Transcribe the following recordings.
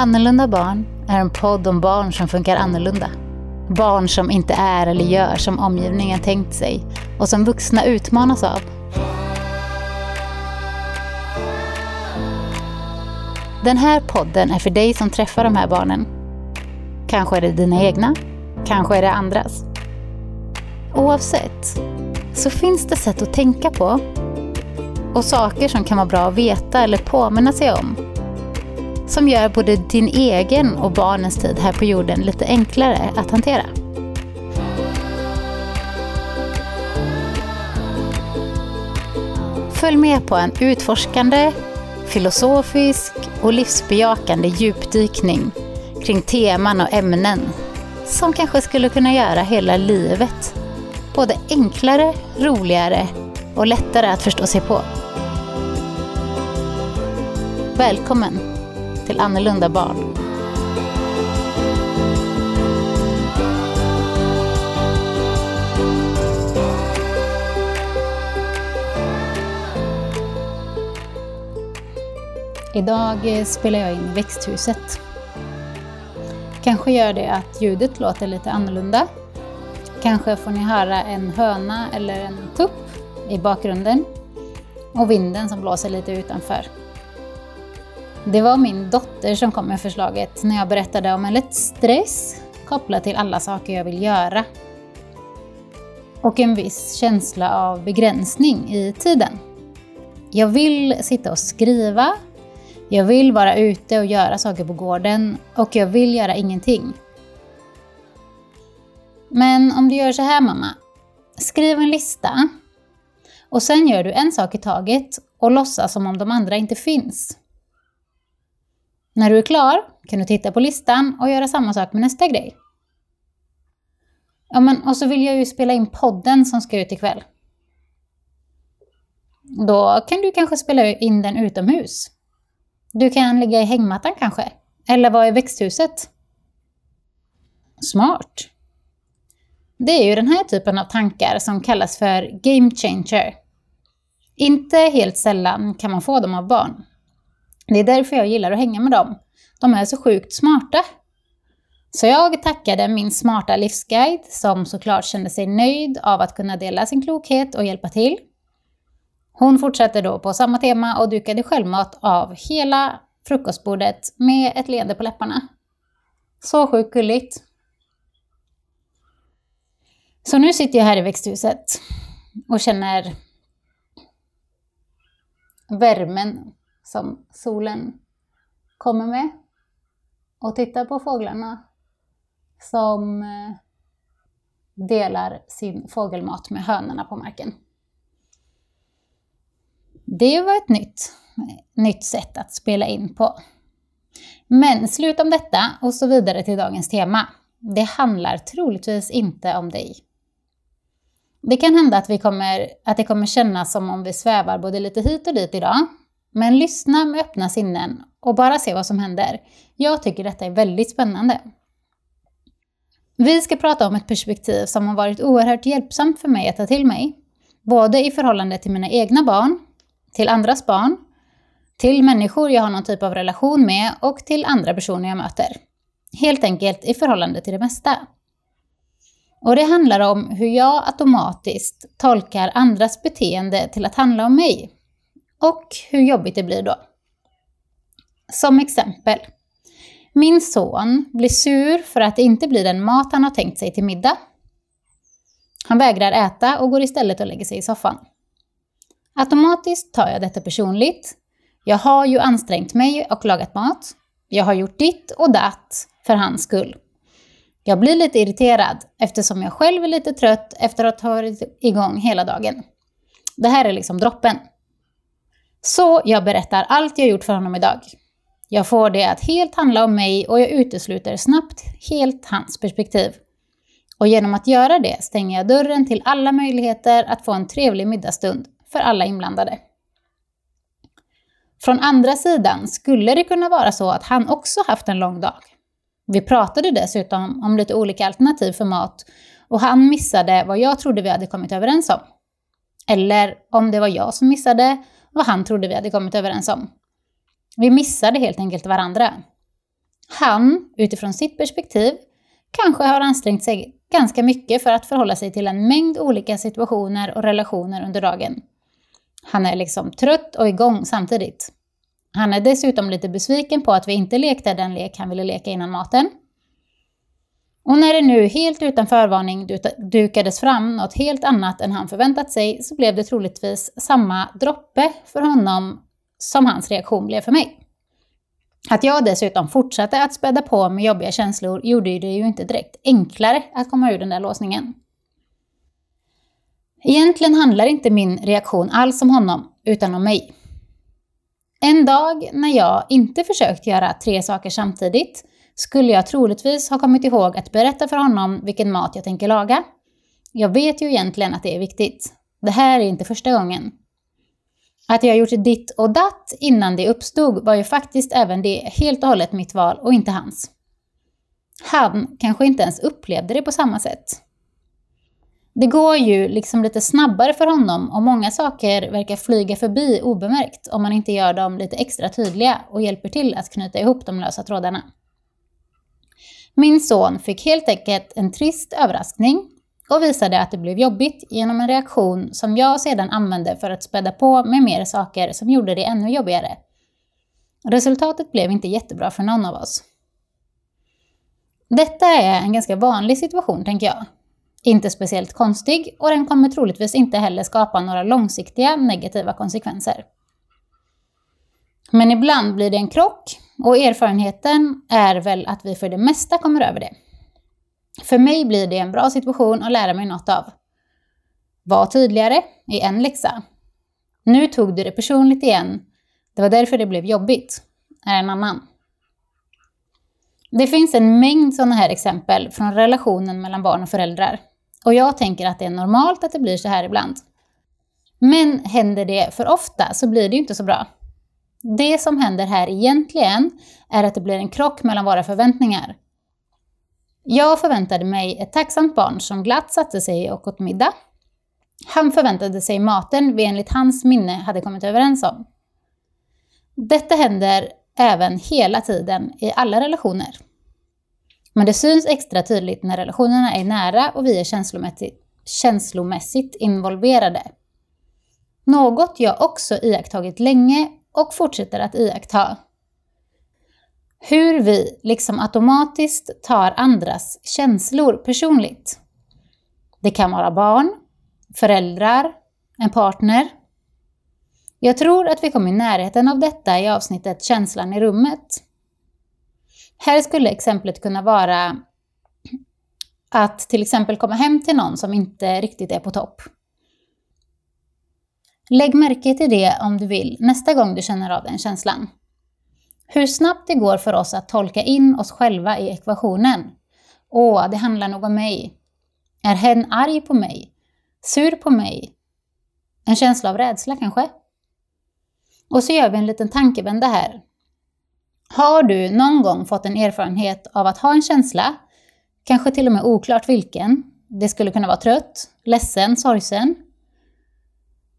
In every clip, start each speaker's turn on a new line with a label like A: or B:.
A: Annorlunda barn är en podd om barn som funkar annorlunda. Barn som inte är eller gör som omgivningen tänkt sig och som vuxna utmanas av. Den här podden är för dig som träffar de här barnen. Kanske är det dina egna, kanske är det andras. Oavsett så finns det sätt att tänka på och saker som kan vara bra att veta eller påminna sig om som gör både din egen och barnens tid här på jorden lite enklare att hantera. Följ med på en utforskande, filosofisk och livsbejakande djupdykning kring teman och ämnen som kanske skulle kunna göra hela livet både enklare, roligare och lättare att förstå sig på. Välkommen till Annorlunda barn. Idag eh, spelar jag in i växthuset. Kanske gör det att ljudet låter lite annorlunda. Kanske får ni höra en höna eller en tupp i bakgrunden och vinden som blåser lite utanför. Det var min dotter som kom med förslaget när jag berättade om en lätt stress kopplat till alla saker jag vill göra. Och en viss känsla av begränsning i tiden. Jag vill sitta och skriva, jag vill vara ute och göra saker på gården och jag vill göra ingenting. Men om du gör så här mamma, skriv en lista och sen gör du en sak i taget och låtsas som om de andra inte finns. När du är klar kan du titta på listan och göra samma sak med nästa grej. Ja, men, och så vill jag ju spela in podden som ska ut ikväll. Då kan du kanske spela in den utomhus. Du kan ligga i hängmattan kanske, eller vara i växthuset. Smart! Det är ju den här typen av tankar som kallas för game changer. Inte helt sällan kan man få dem av barn. Det är därför jag gillar att hänga med dem. De är så sjukt smarta. Så jag tackade min smarta livsguide som såklart kände sig nöjd av att kunna dela sin klokhet och hjälpa till. Hon fortsatte då på samma tema och dukade självmat av hela frukostbordet med ett leende på läpparna. Så sjukt gulligt. Så nu sitter jag här i växthuset och känner värmen som solen kommer med och tittar på fåglarna som eh, delar sin fågelmat med hönorna på marken. Det var ett nytt, nytt sätt att spela in på. Men slut om detta och så vidare till dagens tema. Det handlar troligtvis inte om dig. Det kan hända att, vi kommer, att det kommer kännas som om vi svävar både lite hit och dit idag. Men lyssna med öppna sinnen och bara se vad som händer. Jag tycker detta är väldigt spännande. Vi ska prata om ett perspektiv som har varit oerhört hjälpsamt för mig att ta till mig. Både i förhållande till mina egna barn, till andras barn, till människor jag har någon typ av relation med och till andra personer jag möter. Helt enkelt i förhållande till det mesta. Och det handlar om hur jag automatiskt tolkar andras beteende till att handla om mig. Och hur jobbigt det blir då. Som exempel. Min son blir sur för att det inte blir den mat han har tänkt sig till middag. Han vägrar äta och går istället och lägger sig i soffan. Automatiskt tar jag detta personligt. Jag har ju ansträngt mig och lagat mat. Jag har gjort ditt och datt för hans skull. Jag blir lite irriterad eftersom jag själv är lite trött efter att ha varit igång hela dagen. Det här är liksom droppen. Så jag berättar allt jag gjort för honom idag. Jag får det att helt handla om mig och jag utesluter snabbt helt hans perspektiv. Och genom att göra det stänger jag dörren till alla möjligheter att få en trevlig middagsstund för alla inblandade. Från andra sidan skulle det kunna vara så att han också haft en lång dag. Vi pratade dessutom om lite olika alternativ för mat och han missade vad jag trodde vi hade kommit överens om. Eller om det var jag som missade vad han trodde vi hade kommit överens om. Vi missade helt enkelt varandra. Han, utifrån sitt perspektiv, kanske har ansträngt sig ganska mycket för att förhålla sig till en mängd olika situationer och relationer under dagen. Han är liksom trött och igång samtidigt. Han är dessutom lite besviken på att vi inte lekte den lek han ville leka innan maten. Och när det nu helt utan förvarning dukades fram något helt annat än han förväntat sig så blev det troligtvis samma droppe för honom som hans reaktion blev för mig. Att jag dessutom fortsatte att späda på med jobbiga känslor gjorde det ju inte direkt enklare att komma ur den där låsningen. Egentligen handlar inte min reaktion alls om honom, utan om mig. En dag när jag inte försökt göra tre saker samtidigt skulle jag troligtvis ha kommit ihåg att berätta för honom vilken mat jag tänker laga. Jag vet ju egentligen att det är viktigt. Det här är inte första gången. Att jag gjort ditt och datt innan det uppstod var ju faktiskt även det helt och hållet mitt val och inte hans. Han kanske inte ens upplevde det på samma sätt. Det går ju liksom lite snabbare för honom och många saker verkar flyga förbi obemärkt om man inte gör dem lite extra tydliga och hjälper till att knyta ihop de lösa trådarna. Min son fick helt enkelt en trist överraskning och visade att det blev jobbigt genom en reaktion som jag sedan använde för att späda på med mer saker som gjorde det ännu jobbigare. Resultatet blev inte jättebra för någon av oss. Detta är en ganska vanlig situation, tänker jag. Inte speciellt konstig och den kommer troligtvis inte heller skapa några långsiktiga negativa konsekvenser. Men ibland blir det en krock och erfarenheten är väl att vi för det mesta kommer över det. För mig blir det en bra situation att lära mig något av. Var tydligare i en läxa. Nu tog du det personligt igen. Det var därför det blev jobbigt. Är en annan. Det finns en mängd sådana här exempel från relationen mellan barn och föräldrar. Och jag tänker att det är normalt att det blir så här ibland. Men händer det för ofta så blir det ju inte så bra. Det som händer här egentligen är att det blir en krock mellan våra förväntningar. Jag förväntade mig ett tacksamt barn som glatt satte sig och åt middag. Han förväntade sig maten vi enligt hans minne hade kommit överens om. Detta händer även hela tiden i alla relationer. Men det syns extra tydligt när relationerna är nära och vi är känslomässigt, känslomässigt involverade. Något jag också iakttagit länge och fortsätter att iaktta. Hur vi liksom automatiskt tar andras känslor personligt. Det kan vara barn, föräldrar, en partner. Jag tror att vi kom i närheten av detta i avsnittet Känslan i rummet. Här skulle exemplet kunna vara att till exempel komma hem till någon som inte riktigt är på topp. Lägg märke till det om du vill nästa gång du känner av den känslan. Hur snabbt det går för oss att tolka in oss själva i ekvationen. Åh, det handlar nog om mig. Är hen arg på mig? Sur på mig? En känsla av rädsla kanske? Och så gör vi en liten tankevända här. Har du någon gång fått en erfarenhet av att ha en känsla, kanske till och med oklart vilken, det skulle kunna vara trött, ledsen, sorgsen,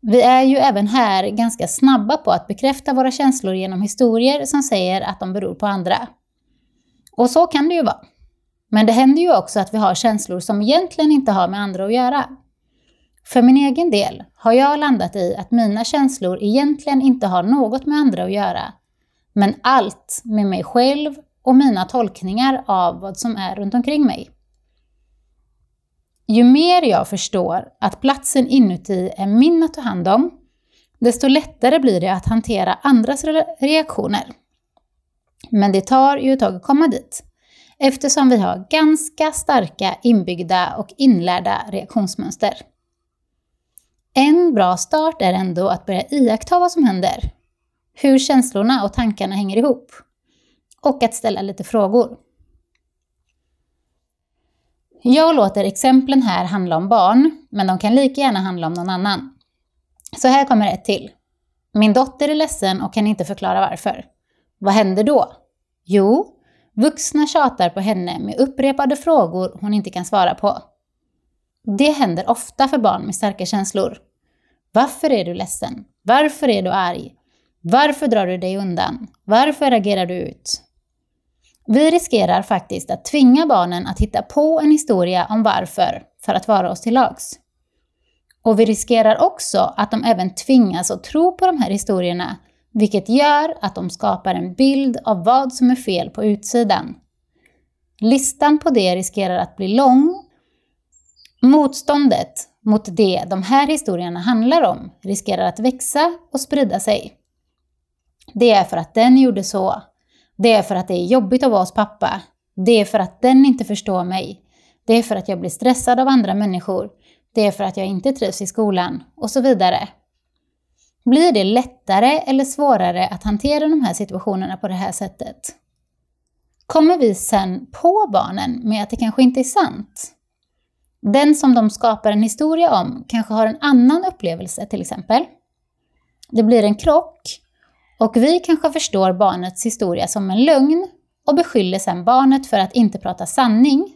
A: vi är ju även här ganska snabba på att bekräfta våra känslor genom historier som säger att de beror på andra. Och så kan det ju vara. Men det händer ju också att vi har känslor som egentligen inte har med andra att göra. För min egen del har jag landat i att mina känslor egentligen inte har något med andra att göra, men allt med mig själv och mina tolkningar av vad som är runt omkring mig. Ju mer jag förstår att platsen inuti är min att ta hand om, desto lättare blir det att hantera andras reaktioner. Men det tar ju ett tag att komma dit, eftersom vi har ganska starka inbyggda och inlärda reaktionsmönster. En bra start är ändå att börja iaktta vad som händer, hur känslorna och tankarna hänger ihop, och att ställa lite frågor. Jag låter exemplen här handla om barn, men de kan lika gärna handla om någon annan. Så här kommer ett till. Min dotter är ledsen och kan inte förklara varför. Vad händer då? Jo, vuxna tjatar på henne med upprepade frågor hon inte kan svara på. Det händer ofta för barn med starka känslor. Varför är du ledsen? Varför är du arg? Varför drar du dig undan? Varför agerar du ut? Vi riskerar faktiskt att tvinga barnen att hitta på en historia om varför för att vara oss till lags. Och vi riskerar också att de även tvingas att tro på de här historierna, vilket gör att de skapar en bild av vad som är fel på utsidan. Listan på det riskerar att bli lång. Motståndet mot det de här historierna handlar om riskerar att växa och sprida sig. Det är för att den gjorde så. Det är för att det är jobbigt att vara hos pappa. Det är för att den inte förstår mig. Det är för att jag blir stressad av andra människor. Det är för att jag inte trivs i skolan. Och så vidare. Blir det lättare eller svårare att hantera de här situationerna på det här sättet? Kommer vi sen på barnen med att det kanske inte är sant? Den som de skapar en historia om kanske har en annan upplevelse till exempel. Det blir en krock och vi kanske förstår barnets historia som en lögn och beskyller sedan barnet för att inte prata sanning.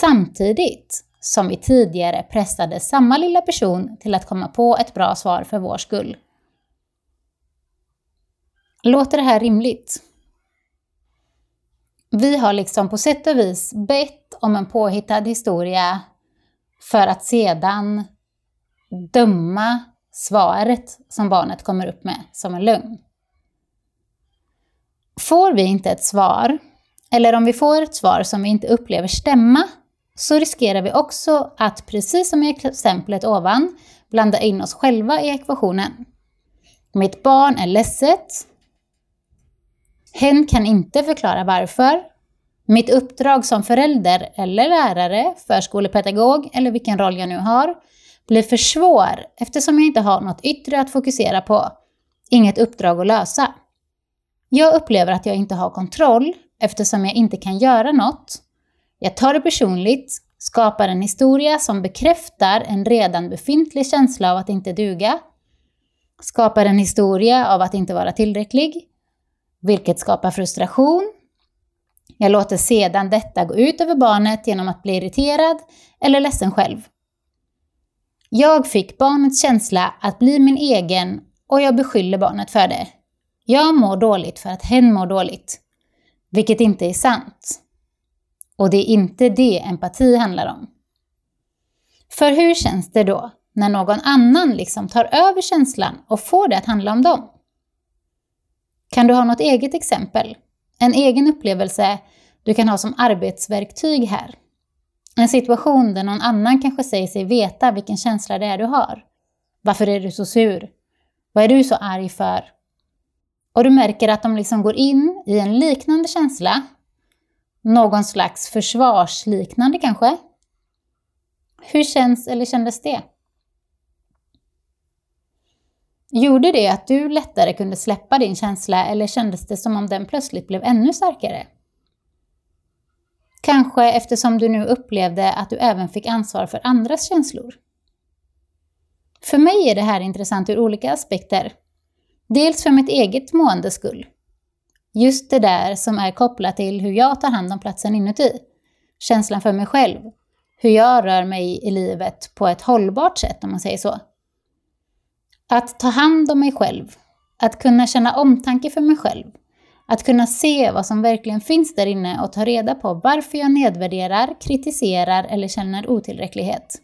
A: Samtidigt som vi tidigare pressade samma lilla person till att komma på ett bra svar för vår skull. Låter det här rimligt? Vi har liksom på sätt och vis bett om en påhittad historia för att sedan döma svaret som barnet kommer upp med som en lögn. Får vi inte ett svar, eller om vi får ett svar som vi inte upplever stämma, så riskerar vi också att, precis som i exemplet ovan, blanda in oss själva i ekvationen. Mitt barn är ledset. Hen kan inte förklara varför. Mitt uppdrag som förälder eller lärare, förskolepedagog eller vilken roll jag nu har, blir för svår eftersom jag inte har något yttre att fokusera på, inget uppdrag att lösa. Jag upplever att jag inte har kontroll eftersom jag inte kan göra något. Jag tar det personligt, skapar en historia som bekräftar en redan befintlig känsla av att inte duga, skapar en historia av att inte vara tillräcklig, vilket skapar frustration. Jag låter sedan detta gå ut över barnet genom att bli irriterad eller ledsen själv. Jag fick barnets känsla att bli min egen och jag beskyller barnet för det. Jag mår dåligt för att hen mår dåligt. Vilket inte är sant. Och det är inte det empati handlar om. För hur känns det då när någon annan liksom tar över känslan och får det att handla om dem? Kan du ha något eget exempel? En egen upplevelse du kan ha som arbetsverktyg här? En situation där någon annan kanske säger sig veta vilken känsla det är du har. Varför är du så sur? Vad är du så arg för? Och du märker att de liksom går in i en liknande känsla. Någon slags försvarsliknande kanske. Hur känns eller kändes det? Gjorde det att du lättare kunde släppa din känsla eller kändes det som om den plötsligt blev ännu starkare? Kanske eftersom du nu upplevde att du även fick ansvar för andras känslor. För mig är det här intressant ur olika aspekter. Dels för mitt eget måendes skull. Just det där som är kopplat till hur jag tar hand om platsen inuti. Känslan för mig själv. Hur jag rör mig i livet på ett hållbart sätt om man säger så. Att ta hand om mig själv. Att kunna känna omtanke för mig själv. Att kunna se vad som verkligen finns där inne och ta reda på varför jag nedvärderar, kritiserar eller känner otillräcklighet.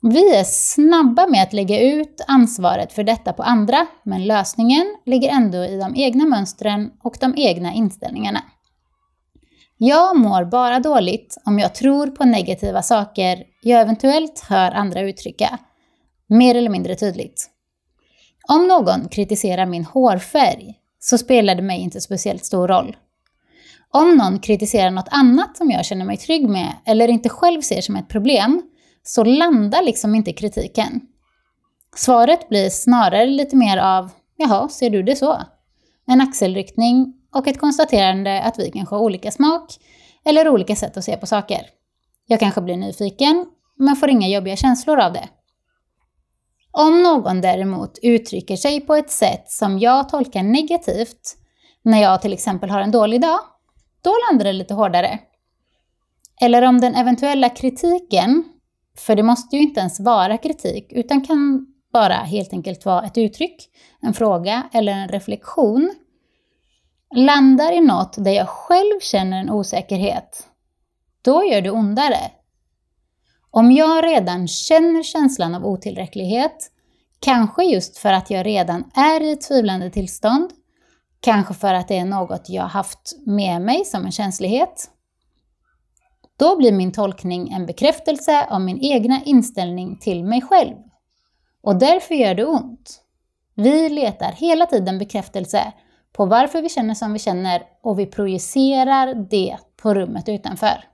A: Vi är snabba med att lägga ut ansvaret för detta på andra, men lösningen ligger ändå i de egna mönstren och de egna inställningarna. Jag mår bara dåligt om jag tror på negativa saker jag eventuellt hör andra uttrycka, mer eller mindre tydligt. Om någon kritiserar min hårfärg så spelar det mig inte speciellt stor roll. Om någon kritiserar något annat som jag känner mig trygg med eller inte själv ser som ett problem så landar liksom inte kritiken. Svaret blir snarare lite mer av ”jaha, ser du det så?” En axelryckning och ett konstaterande att vi kanske har olika smak eller olika sätt att se på saker. Jag kanske blir nyfiken, men får inga jobbiga känslor av det. Om någon däremot uttrycker sig på ett sätt som jag tolkar negativt, när jag till exempel har en dålig dag, då landar det lite hårdare. Eller om den eventuella kritiken för det måste ju inte ens vara kritik, utan kan bara helt enkelt vara ett uttryck, en fråga eller en reflektion. landar i något där jag själv känner en osäkerhet, då gör det ondare. Om jag redan känner känslan av otillräcklighet, kanske just för att jag redan är i ett tvivlande tillstånd, kanske för att det är något jag haft med mig som en känslighet, då blir min tolkning en bekräftelse av min egna inställning till mig själv. Och därför gör det ont. Vi letar hela tiden bekräftelse på varför vi känner som vi känner och vi projicerar det på rummet utanför.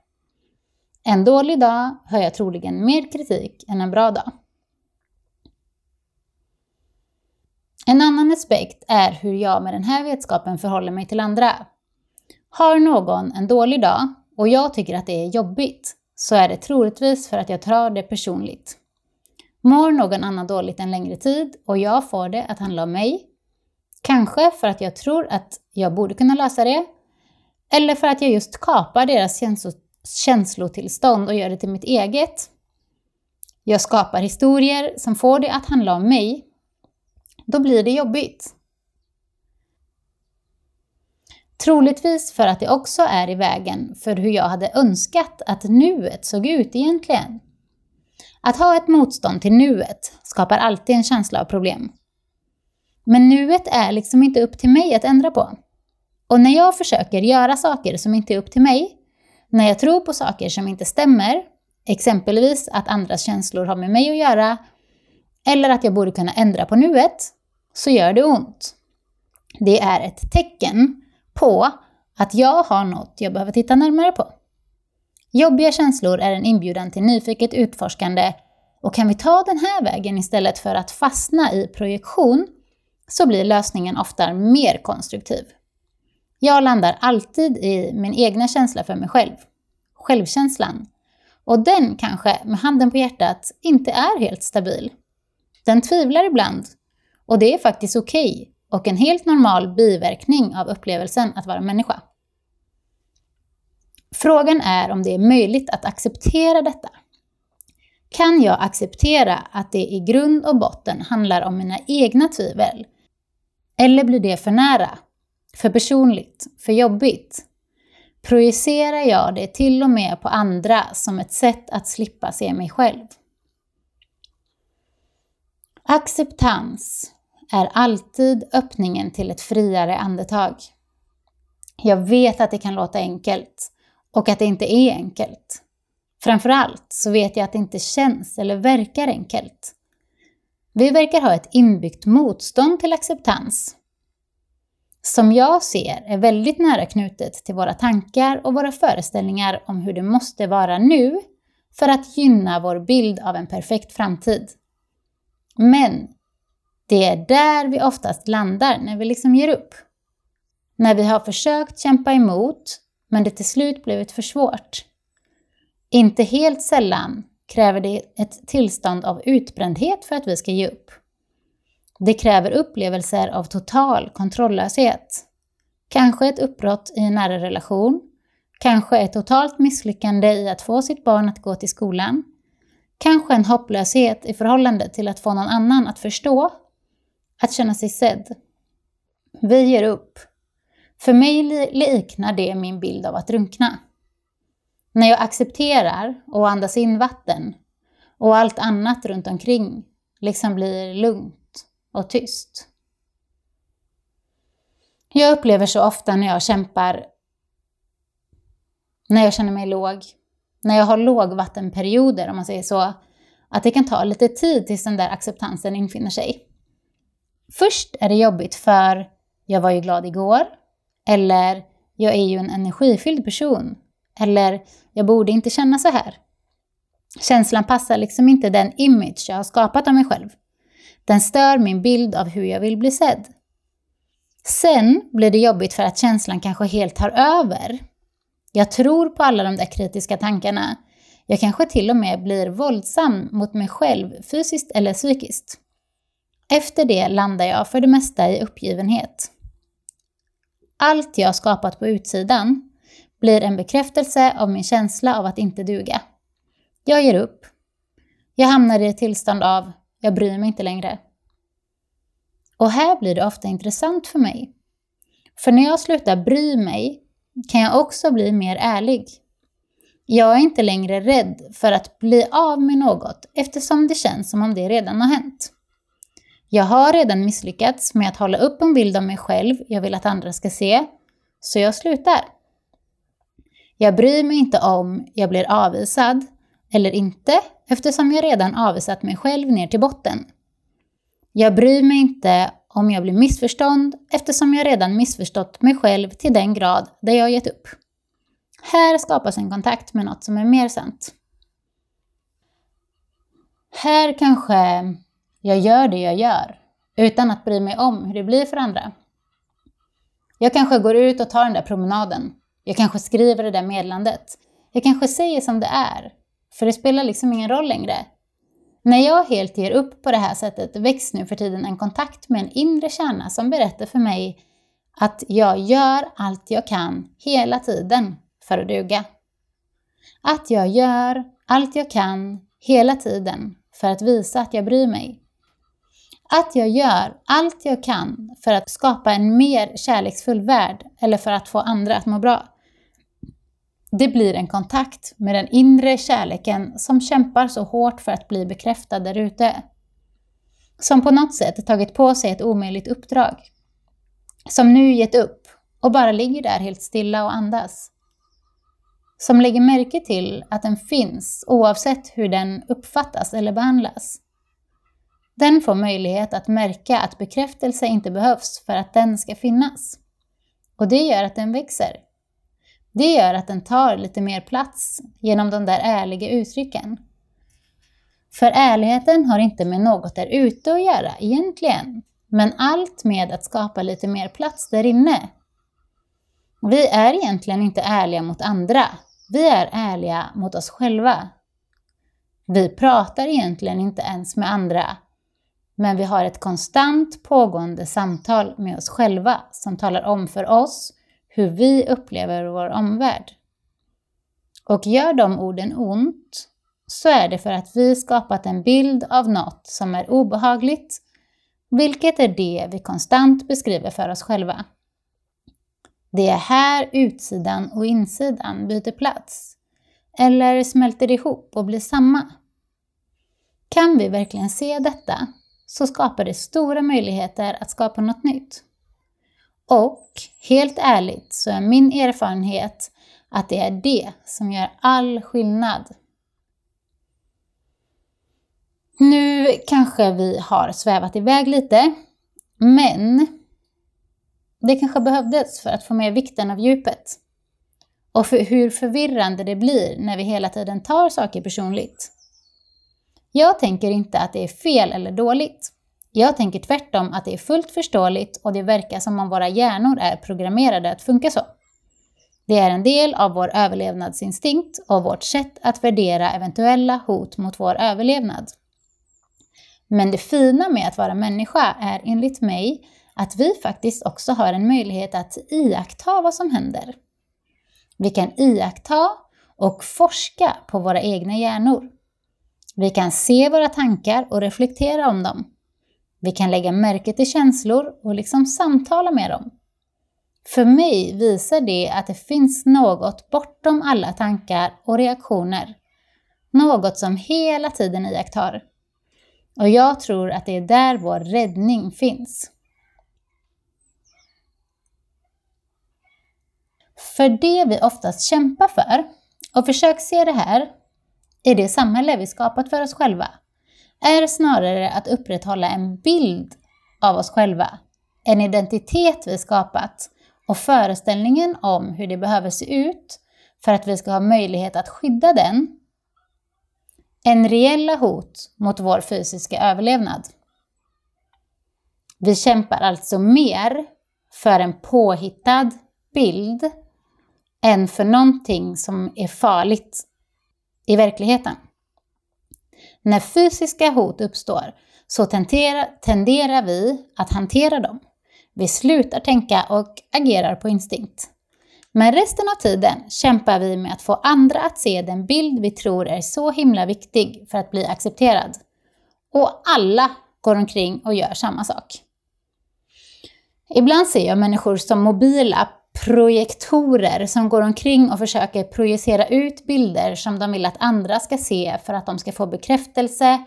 A: En dålig dag hör jag troligen mer kritik än en bra dag. En annan aspekt är hur jag med den här vetskapen förhåller mig till andra. Har någon en dålig dag och jag tycker att det är jobbigt så är det troligtvis för att jag tar det personligt. Mår någon annan dåligt en längre tid och jag får det att handla om mig, kanske för att jag tror att jag borde kunna lösa det, eller för att jag just kapar deras känslotillstånd och gör det till mitt eget. Jag skapar historier som får det att handla om mig. Då blir det jobbigt. Troligtvis för att det också är i vägen för hur jag hade önskat att nuet såg ut egentligen. Att ha ett motstånd till nuet skapar alltid en känsla av problem. Men nuet är liksom inte upp till mig att ändra på. Och när jag försöker göra saker som inte är upp till mig, när jag tror på saker som inte stämmer, exempelvis att andras känslor har med mig att göra, eller att jag borde kunna ändra på nuet, så gör det ont. Det är ett tecken på att jag har något jag behöver titta närmare på. Jobbiga känslor är en inbjudan till nyfiket utforskande och kan vi ta den här vägen istället för att fastna i projektion så blir lösningen ofta mer konstruktiv. Jag landar alltid i min egna känsla för mig själv, självkänslan. Och den kanske, med handen på hjärtat, inte är helt stabil. Den tvivlar ibland. Och det är faktiskt okej okay och en helt normal biverkning av upplevelsen att vara människa. Frågan är om det är möjligt att acceptera detta. Kan jag acceptera att det i grund och botten handlar om mina egna tvivel? Eller blir det för nära? För personligt? För jobbigt? Projicerar jag det till och med på andra som ett sätt att slippa se mig själv? Acceptans är alltid öppningen till ett friare andetag. Jag vet att det kan låta enkelt och att det inte är enkelt. Framförallt så vet jag att det inte känns eller verkar enkelt. Vi verkar ha ett inbyggt motstånd till acceptans. Som jag ser är väldigt nära knutet till våra tankar och våra föreställningar om hur det måste vara nu för att gynna vår bild av en perfekt framtid. Men det är där vi oftast landar när vi liksom ger upp. När vi har försökt kämpa emot, men det till slut blivit för svårt. Inte helt sällan kräver det ett tillstånd av utbrändhet för att vi ska ge upp. Det kräver upplevelser av total kontrolllöshet. Kanske ett uppbrott i en nära relation, kanske ett totalt misslyckande i att få sitt barn att gå till skolan, kanske en hopplöshet i förhållande till att få någon annan att förstå att känna sig sedd. Vi ger upp. För mig liknar det min bild av att drunkna. När jag accepterar och andas in vatten och allt annat runt omkring liksom blir lugnt och tyst. Jag upplever så ofta när jag kämpar, när jag känner mig låg, när jag har lågvattenperioder om man säger så, att det kan ta lite tid tills den där acceptansen infinner sig. Först är det jobbigt för jag var ju glad igår, eller jag är ju en energifylld person, eller jag borde inte känna så här. Känslan passar liksom inte den image jag har skapat av mig själv. Den stör min bild av hur jag vill bli sedd. Sen blir det jobbigt för att känslan kanske helt tar över. Jag tror på alla de där kritiska tankarna. Jag kanske till och med blir våldsam mot mig själv fysiskt eller psykiskt. Efter det landar jag för det mesta i uppgivenhet. Allt jag skapat på utsidan blir en bekräftelse av min känsla av att inte duga. Jag ger upp. Jag hamnar i ett tillstånd av jag bryr mig inte längre. Och här blir det ofta intressant för mig. För när jag slutar bry mig kan jag också bli mer ärlig. Jag är inte längre rädd för att bli av med något eftersom det känns som om det redan har hänt. Jag har redan misslyckats med att hålla upp en bild av mig själv jag vill att andra ska se, så jag slutar. Jag bryr mig inte om jag blir avvisad eller inte eftersom jag redan avvisat mig själv ner till botten. Jag bryr mig inte om jag blir missförstånd eftersom jag redan missförstått mig själv till den grad där jag gett upp. Här skapas en kontakt med något som är mer sant. Här kanske jag gör det jag gör utan att bry mig om hur det blir för andra. Jag kanske går ut och tar den där promenaden. Jag kanske skriver det där meddelandet. Jag kanske säger som det är. För det spelar liksom ingen roll längre. När jag helt ger upp på det här sättet väcks nu för tiden en kontakt med en inre kärna som berättar för mig att jag gör allt jag kan hela tiden för att duga. Att jag gör allt jag kan hela tiden för att visa att jag bryr mig. Att jag gör allt jag kan för att skapa en mer kärleksfull värld eller för att få andra att må bra. Det blir en kontakt med den inre kärleken som kämpar så hårt för att bli bekräftad där ute. Som på något sätt tagit på sig ett omöjligt uppdrag. Som nu gett upp och bara ligger där helt stilla och andas. Som lägger märke till att den finns oavsett hur den uppfattas eller behandlas. Den får möjlighet att märka att bekräftelse inte behövs för att den ska finnas. Och det gör att den växer. Det gör att den tar lite mer plats genom de där ärliga uttrycken. För ärligheten har inte med något där ute att göra egentligen, men allt med att skapa lite mer plats där inne. Vi är egentligen inte ärliga mot andra, vi är ärliga mot oss själva. Vi pratar egentligen inte ens med andra, men vi har ett konstant pågående samtal med oss själva som talar om för oss hur vi upplever vår omvärld. Och gör de orden ont så är det för att vi skapat en bild av något som är obehagligt, vilket är det vi konstant beskriver för oss själva. Det är här utsidan och insidan byter plats, eller smälter ihop och blir samma. Kan vi verkligen se detta så skapar det stora möjligheter att skapa något nytt. Och helt ärligt så är min erfarenhet att det är det som gör all skillnad. Nu kanske vi har svävat iväg lite, men det kanske behövdes för att få med vikten av djupet. Och för hur förvirrande det blir när vi hela tiden tar saker personligt. Jag tänker inte att det är fel eller dåligt. Jag tänker tvärtom att det är fullt förståeligt och det verkar som om våra hjärnor är programmerade att funka så. Det är en del av vår överlevnadsinstinkt och vårt sätt att värdera eventuella hot mot vår överlevnad. Men det fina med att vara människa är enligt mig att vi faktiskt också har en möjlighet att iaktta vad som händer. Vi kan iaktta och forska på våra egna hjärnor. Vi kan se våra tankar och reflektera om dem. Vi kan lägga märke till känslor och liksom samtala med dem. För mig visar det att det finns något bortom alla tankar och reaktioner. Något som hela tiden iakttar. Och jag tror att det är där vår räddning finns. För det vi oftast kämpar för, och försök se det här, är det samhälle vi skapat för oss själva är snarare att upprätthålla en bild av oss själva, en identitet vi skapat och föreställningen om hur det behöver se ut för att vi ska ha möjlighet att skydda den, än reella hot mot vår fysiska överlevnad. Vi kämpar alltså mer för en påhittad bild än för någonting som är farligt i verkligheten. När fysiska hot uppstår så tenderar vi att hantera dem. Vi slutar tänka och agerar på instinkt. Men resten av tiden kämpar vi med att få andra att se den bild vi tror är så himla viktig för att bli accepterad. Och alla går omkring och gör samma sak. Ibland ser jag människor som mobila projektorer som går omkring och försöker projicera ut bilder som de vill att andra ska se för att de ska få bekräftelse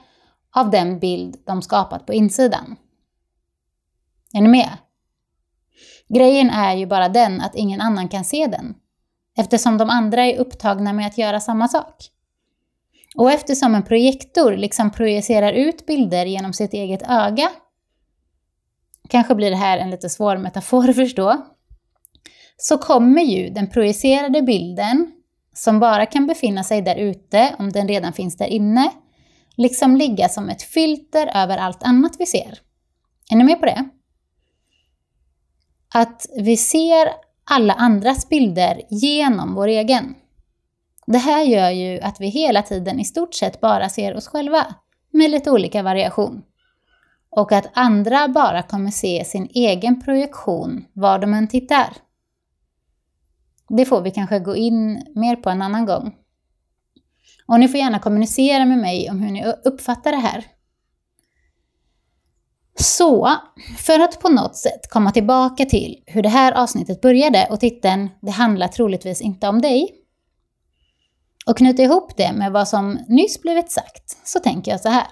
A: av den bild de skapat på insidan. Är ni med? Grejen är ju bara den att ingen annan kan se den, eftersom de andra är upptagna med att göra samma sak. Och eftersom en projektor liksom projicerar ut bilder genom sitt eget öga, kanske blir det här en lite svår metafor att förstå, så kommer ju den projicerade bilden, som bara kan befinna sig där ute om den redan finns där inne, liksom ligga som ett filter över allt annat vi ser. Är ni med på det? Att vi ser alla andras bilder genom vår egen. Det här gör ju att vi hela tiden i stort sett bara ser oss själva, med lite olika variation. Och att andra bara kommer se sin egen projektion var de än tittar. Det får vi kanske gå in mer på en annan gång. Och ni får gärna kommunicera med mig om hur ni uppfattar det här. Så, för att på något sätt komma tillbaka till hur det här avsnittet började och titeln “Det handlar troligtvis inte om dig” och knyta ihop det med vad som nyss blivit sagt, så tänker jag så här.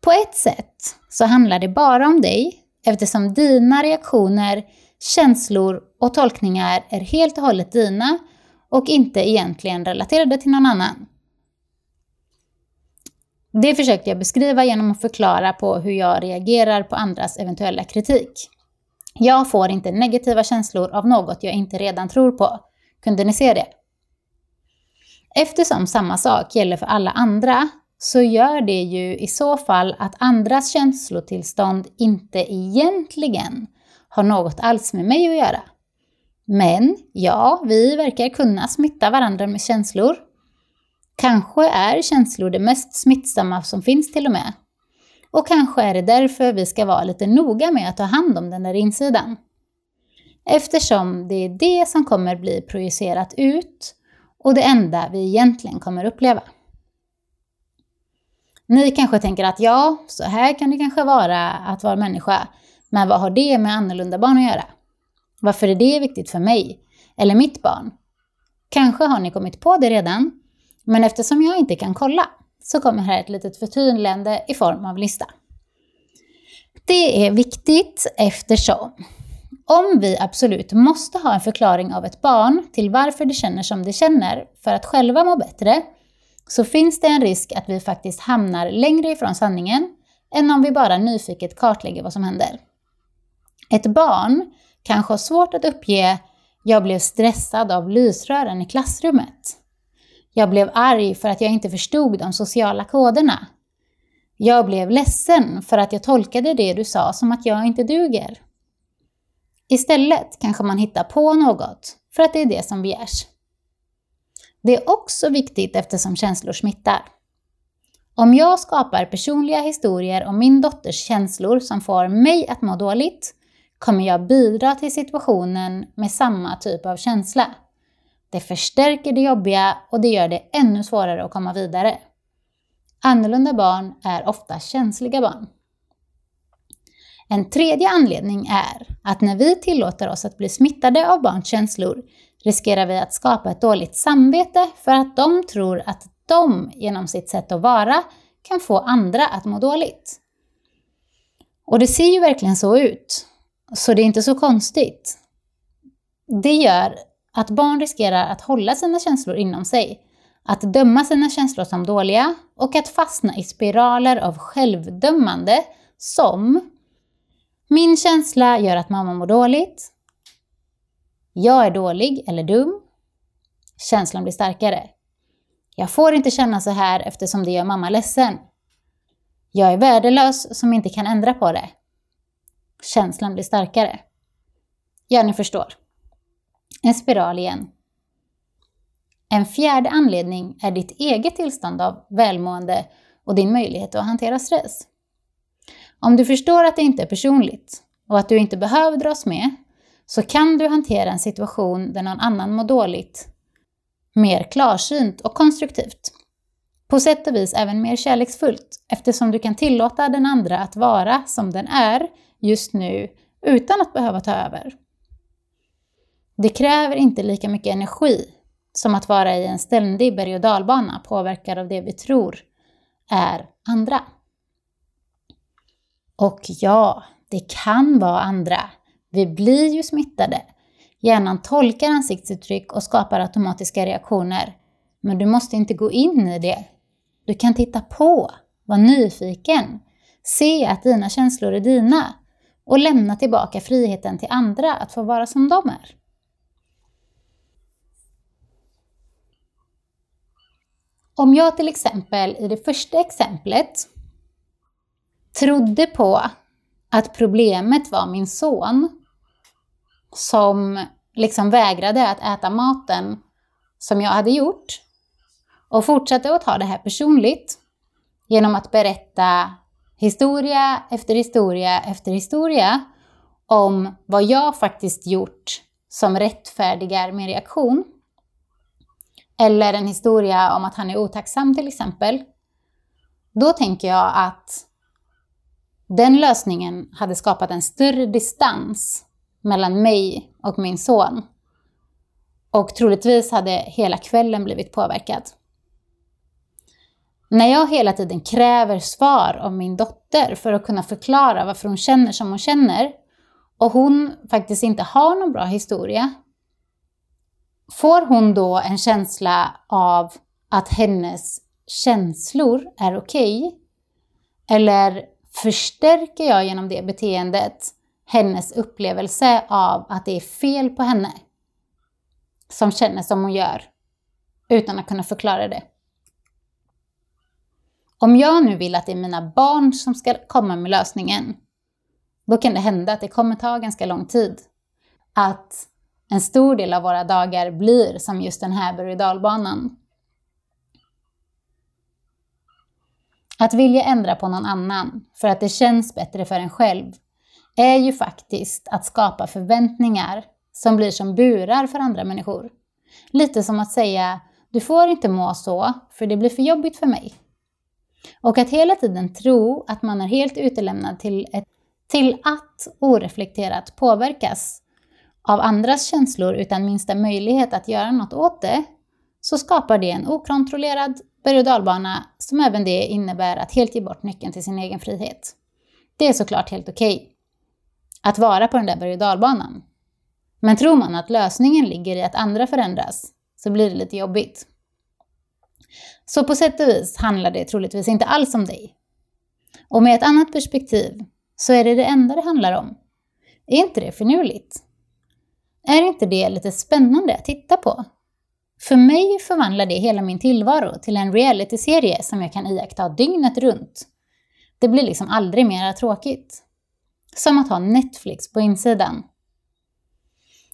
A: På ett sätt så handlar det bara om dig eftersom dina reaktioner, känslor och tolkningar är helt och hållet dina och inte egentligen relaterade till någon annan. Det försökte jag beskriva genom att förklara på hur jag reagerar på andras eventuella kritik. Jag får inte negativa känslor av något jag inte redan tror på. Kunde ni se det? Eftersom samma sak gäller för alla andra så gör det ju i så fall att andras känslotillstånd inte egentligen har något alls med mig att göra. Men ja, vi verkar kunna smitta varandra med känslor Kanske är känslor det mest smittsamma som finns till och med. Och kanske är det därför vi ska vara lite noga med att ta hand om den där insidan. Eftersom det är det som kommer bli projicerat ut och det enda vi egentligen kommer uppleva. Ni kanske tänker att ja, så här kan det kanske vara att vara människa, men vad har det med annorlunda barn att göra? Varför är det viktigt för mig? Eller mitt barn? Kanske har ni kommit på det redan, men eftersom jag inte kan kolla så kommer här ett litet förtydligande i form av lista. Det är viktigt eftersom om vi absolut måste ha en förklaring av ett barn till varför det känner som det känner för att själva må bättre, så finns det en risk att vi faktiskt hamnar längre ifrån sanningen än om vi bara nyfiket kartlägger vad som händer. Ett barn kanske har svårt att uppge “jag blev stressad av lysrören i klassrummet” Jag blev arg för att jag inte förstod de sociala koderna. Jag blev ledsen för att jag tolkade det du sa som att jag inte duger. Istället kanske man hittar på något för att det är det som begärs. Det är också viktigt eftersom känslor smittar. Om jag skapar personliga historier om min dotters känslor som får mig att må dåligt kommer jag bidra till situationen med samma typ av känsla. Det förstärker det jobbiga och det gör det ännu svårare att komma vidare. Annorlunda barn är ofta känsliga barn. En tredje anledning är att när vi tillåter oss att bli smittade av barns känslor riskerar vi att skapa ett dåligt samvete för att de tror att de genom sitt sätt att vara kan få andra att må dåligt. Och det ser ju verkligen så ut, så det är inte så konstigt. Det gör att barn riskerar att hålla sina känslor inom sig, att döma sina känslor som dåliga och att fastna i spiraler av självdömande som Min känsla gör att mamma mår dåligt. Jag är dålig eller dum. Känslan blir starkare. Jag får inte känna så här eftersom det gör mamma ledsen. Jag är värdelös som inte kan ändra på det. Känslan blir starkare. Ja, ni förstår en spiral igen. En fjärde anledning är ditt eget tillstånd av välmående och din möjlighet att hantera stress. Om du förstår att det inte är personligt och att du inte behöver dras med, så kan du hantera en situation där någon annan mår dåligt mer klarsynt och konstruktivt. På sätt och vis även mer kärleksfullt eftersom du kan tillåta den andra att vara som den är just nu utan att behöva ta över. Det kräver inte lika mycket energi som att vara i en ständig berg och dalbana påverkad av det vi tror är andra. Och ja, det kan vara andra. Vi blir ju smittade. Hjärnan tolkar ansiktsuttryck och skapar automatiska reaktioner. Men du måste inte gå in i det. Du kan titta på, vara nyfiken, se att dina känslor är dina och lämna tillbaka friheten till andra att få vara som de är. Om jag till exempel i det första exemplet trodde på att problemet var min son som liksom vägrade att äta maten som jag hade gjort och fortsatte att ta det här personligt genom att berätta historia efter historia efter historia om vad jag faktiskt gjort som rättfärdigar min reaktion. Eller en historia om att han är otacksam till exempel. Då tänker jag att den lösningen hade skapat en större distans mellan mig och min son. Och troligtvis hade hela kvällen blivit påverkad. När jag hela tiden kräver svar av min dotter för att kunna förklara varför hon känner som hon känner och hon faktiskt inte har någon bra historia, får hon då en känsla av att hennes känslor är okej? Okay? Eller förstärker jag genom det beteendet hennes upplevelse av att det är fel på henne som känner som hon gör utan att kunna förklara det? Om jag nu vill att det är mina barn som ska komma med lösningen, då kan det hända att det kommer ta ganska lång tid. Att en stor del av våra dagar blir som just den här berg och dalbanan. Att vilja ändra på någon annan för att det känns bättre för en själv är ju faktiskt att skapa förväntningar som blir som burar för andra människor. Lite som att säga, du får inte må så, för det blir för jobbigt för mig. Och att hela tiden tro att man är helt utelämnad till, ett, till att oreflekterat påverkas av andras känslor utan minsta möjlighet att göra något åt det, så skapar det en okontrollerad berg och dalbana som även det innebär att helt ge bort nyckeln till sin egen frihet. Det är såklart helt okej okay att vara på den där berg och dalbanan. Men tror man att lösningen ligger i att andra förändras så blir det lite jobbigt. Så på sätt och vis handlar det troligtvis inte alls om dig. Och med ett annat perspektiv så är det det enda det handlar om. Är inte det finurligt? Är inte det lite spännande att titta på? För mig förvandlar det hela min tillvaro till en realityserie som jag kan iaktta dygnet runt. Det blir liksom aldrig mera tråkigt. Som att ha Netflix på insidan.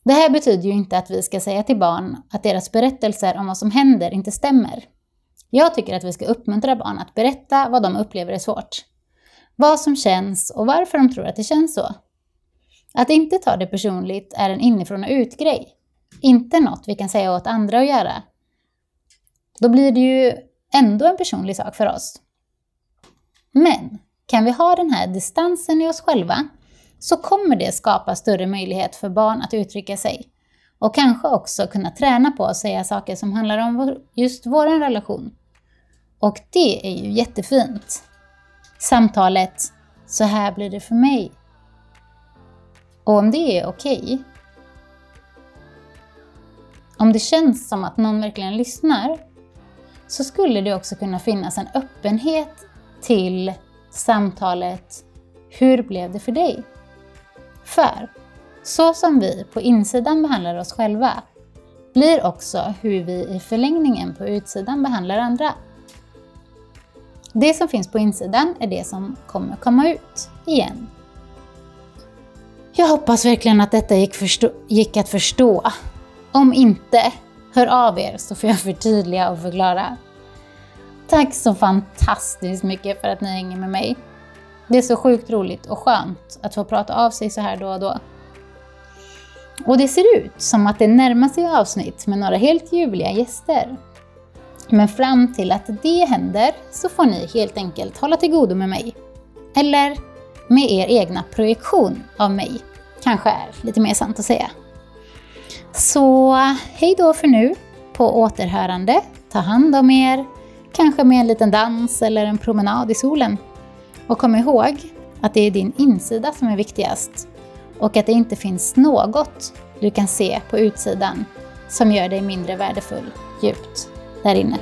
A: Det här betyder ju inte att vi ska säga till barn att deras berättelser om vad som händer inte stämmer. Jag tycker att vi ska uppmuntra barn att berätta vad de upplever är svårt. Vad som känns och varför de tror att det känns så. Att inte ta det personligt är en inifrån och ut-grej. Inte något vi kan säga åt andra att göra. Då blir det ju ändå en personlig sak för oss. Men kan vi ha den här distansen i oss själva så kommer det skapa större möjlighet för barn att uttrycka sig. Och kanske också kunna träna på att säga saker som handlar om just vår relation. Och det är ju jättefint. Samtalet ”Så här blir det för mig” Och om det är okej, okay, om det känns som att någon verkligen lyssnar, så skulle det också kunna finnas en öppenhet till samtalet Hur blev det för dig? För så som vi på insidan behandlar oss själva blir också hur vi i förlängningen på utsidan behandlar andra. Det som finns på insidan är det som kommer komma ut igen. Jag hoppas verkligen att detta gick, gick att förstå. Om inte, hör av er så får jag förtydliga och förklara. Tack så fantastiskt mycket för att ni hänger med mig. Det är så sjukt roligt och skönt att få prata av sig så här då och då. Och det ser ut som att det närmar sig avsnitt med några helt ljuvliga gäster. Men fram till att det händer så får ni helt enkelt hålla till godo med mig. Eller med er egna projektion av mig kanske är lite mer sant att säga. Så hej då för nu, på återhörande. Ta hand om er, kanske med en liten dans eller en promenad i solen. Och kom ihåg att det är din insida som är viktigast och att det inte finns något du kan se på utsidan som gör dig mindre värdefull djupt där inne.